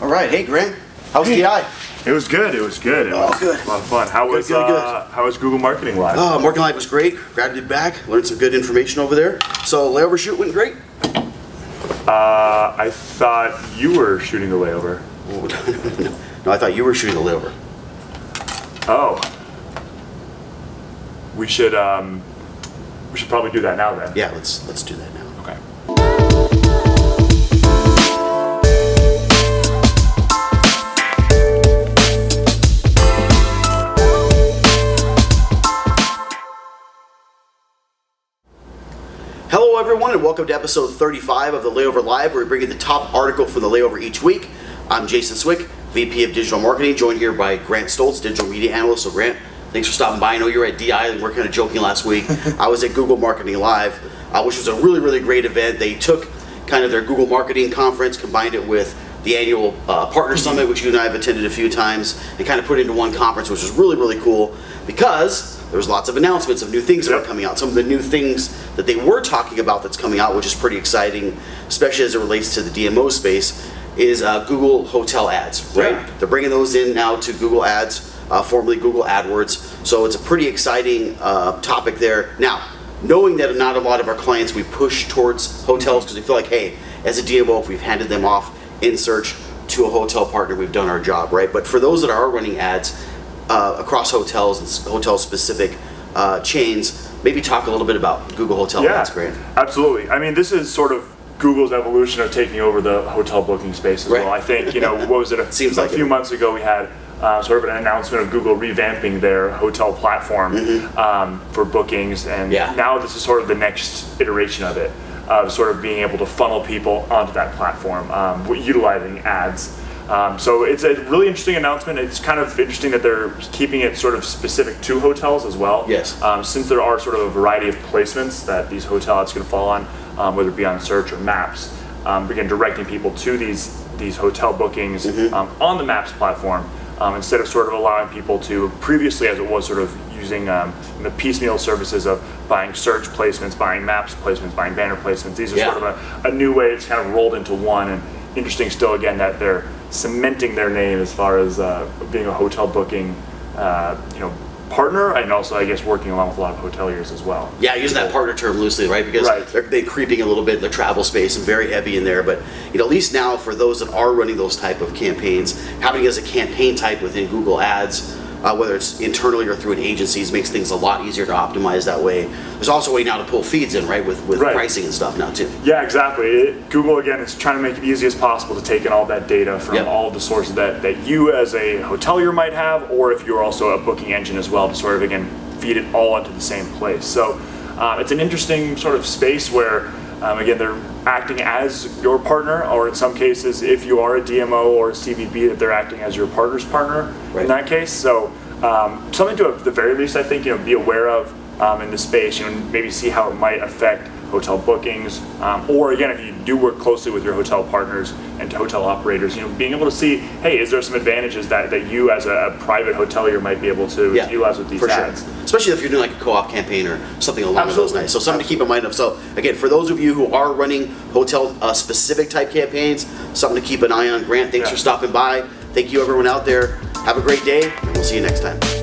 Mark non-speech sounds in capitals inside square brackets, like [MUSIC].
All right, hey Grant, how's Hey. DI? It was good. It was good. It Oh, was good. a lot of fun. How was good, good. uh, how was Google Marketing Live? Uh, Marketing Live was great. Grabbed it back, learned some good information over there. So layover shoot went great. Uh, I thought you were shooting the layover. Oh. [LAUGHS] No, I thought you were shooting the layover. Oh, we should um, we should probably do that now then. Yeah, let's let's do that now. Everyone, and welcome to episode 35 of the Layover Live, where we bring you the top article for the layover each week. I'm Jason Swick, VP of Digital Marketing, joined here by Grant Stoltz, Digital Media Analyst. So, Grant, thanks for stopping by. I know you were at DI, and we are kind of joking last week. [LAUGHS] I was at Google Marketing Live, uh, which was a really, really great event. They took kind of their Google Marketing Conference, combined it with the annual uh, Partner Summit, which you and I have attended a few times, and kind of put it into one conference, which was really, really cool because there was lots of announcements of new things that were Yep. coming out. Some of the new things that they were talking about that's coming out, which is pretty exciting, especially as it relates to the DMO space, is uh, Google Hotel Ads. Right? Yeah. They're bringing those in now to Google Ads, uh, formerly Google AdWords. So it's a pretty exciting uh, topic there. Now, knowing that not a lot of our clients we push towards hotels because we feel like, hey, as a DMO, if we've handed them off in search to a hotel partner, we've done our job, right? But for those that are running ads uh, across hotels and hotel specific uh, chains, maybe talk a little bit about Google Hotel Yeah, Ads, Grant. absolutely. I mean, this is sort of Google's evolution of taking over the hotel booking space as Right. well. I think you know what was it? A, [LAUGHS] Seems a like few it. months ago we had uh, sort of an announcement of Google revamping their hotel platform um, for bookings, and Mm-hmm. Yeah. now this is sort of the next iteration of it, of sort of being able to funnel people onto that platform, um, utilizing ads. Um, so it's a really interesting announcement. It's kind of interesting that they're keeping it sort of specific to hotels as well. Yes. Um, since there are sort of a variety of placements that these hotel ads can fall on, um, whether it be on search or maps, um, begin directing people to these these hotel bookings um, on the Maps platform um, instead of sort of allowing people to previously, as it was sort of using um, the piecemeal services of buying search placements, buying Maps placements, buying banner placements. These are Yeah. sort of a, a new way. It's kind of rolled into one, and interesting still again that they're cementing their name as far as uh, being a hotel booking, uh, you know, partner, and also I guess working along with a lot of hoteliers as well. Yeah, using that partner term loosely, right? Because Right. they're, they're creeping a little bit in the travel space and very heavy in there. But you know, at least now for those that are running those type of campaigns, having it as a campaign type within Google Ads, uh, whether it's internally or through an agencies, makes things a lot easier to optimize that way. There's also a way now to pull feeds in, right, with with Right. pricing and stuff now too. Yeah, exactly. It, Google again is trying to make it easy as possible to take in all that data from Yep. all the sources that, that you as a hotelier might have, or if you're also a booking engine as well, to sort of again feed it all into the same place. So um, it's an interesting sort of space where um, again they're acting as your partner, or in some cases, if you are a DMO or a CVB, that they're acting as your partner's partner Right. in that case. So um, something to at the very least, I think you know, be aware of um, in the space, you know, and maybe see how it might affect hotel bookings, um, or again, if you do work closely with your hotel partners and hotel operators, you know, being able to see, hey, is there some advantages that, that you as a, private hotelier might be able to Yeah, utilize with these for ads? sure. Especially if you're doing like a co-op campaign or something along those lines. So something to keep in mind of. So again, for those of you who are running hotel uh, specific type campaigns, something to keep an eye on. Grant, thanks Yeah. for stopping by. Thank you everyone out there. Have a great day, and we'll see you next time.